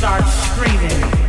start screaming.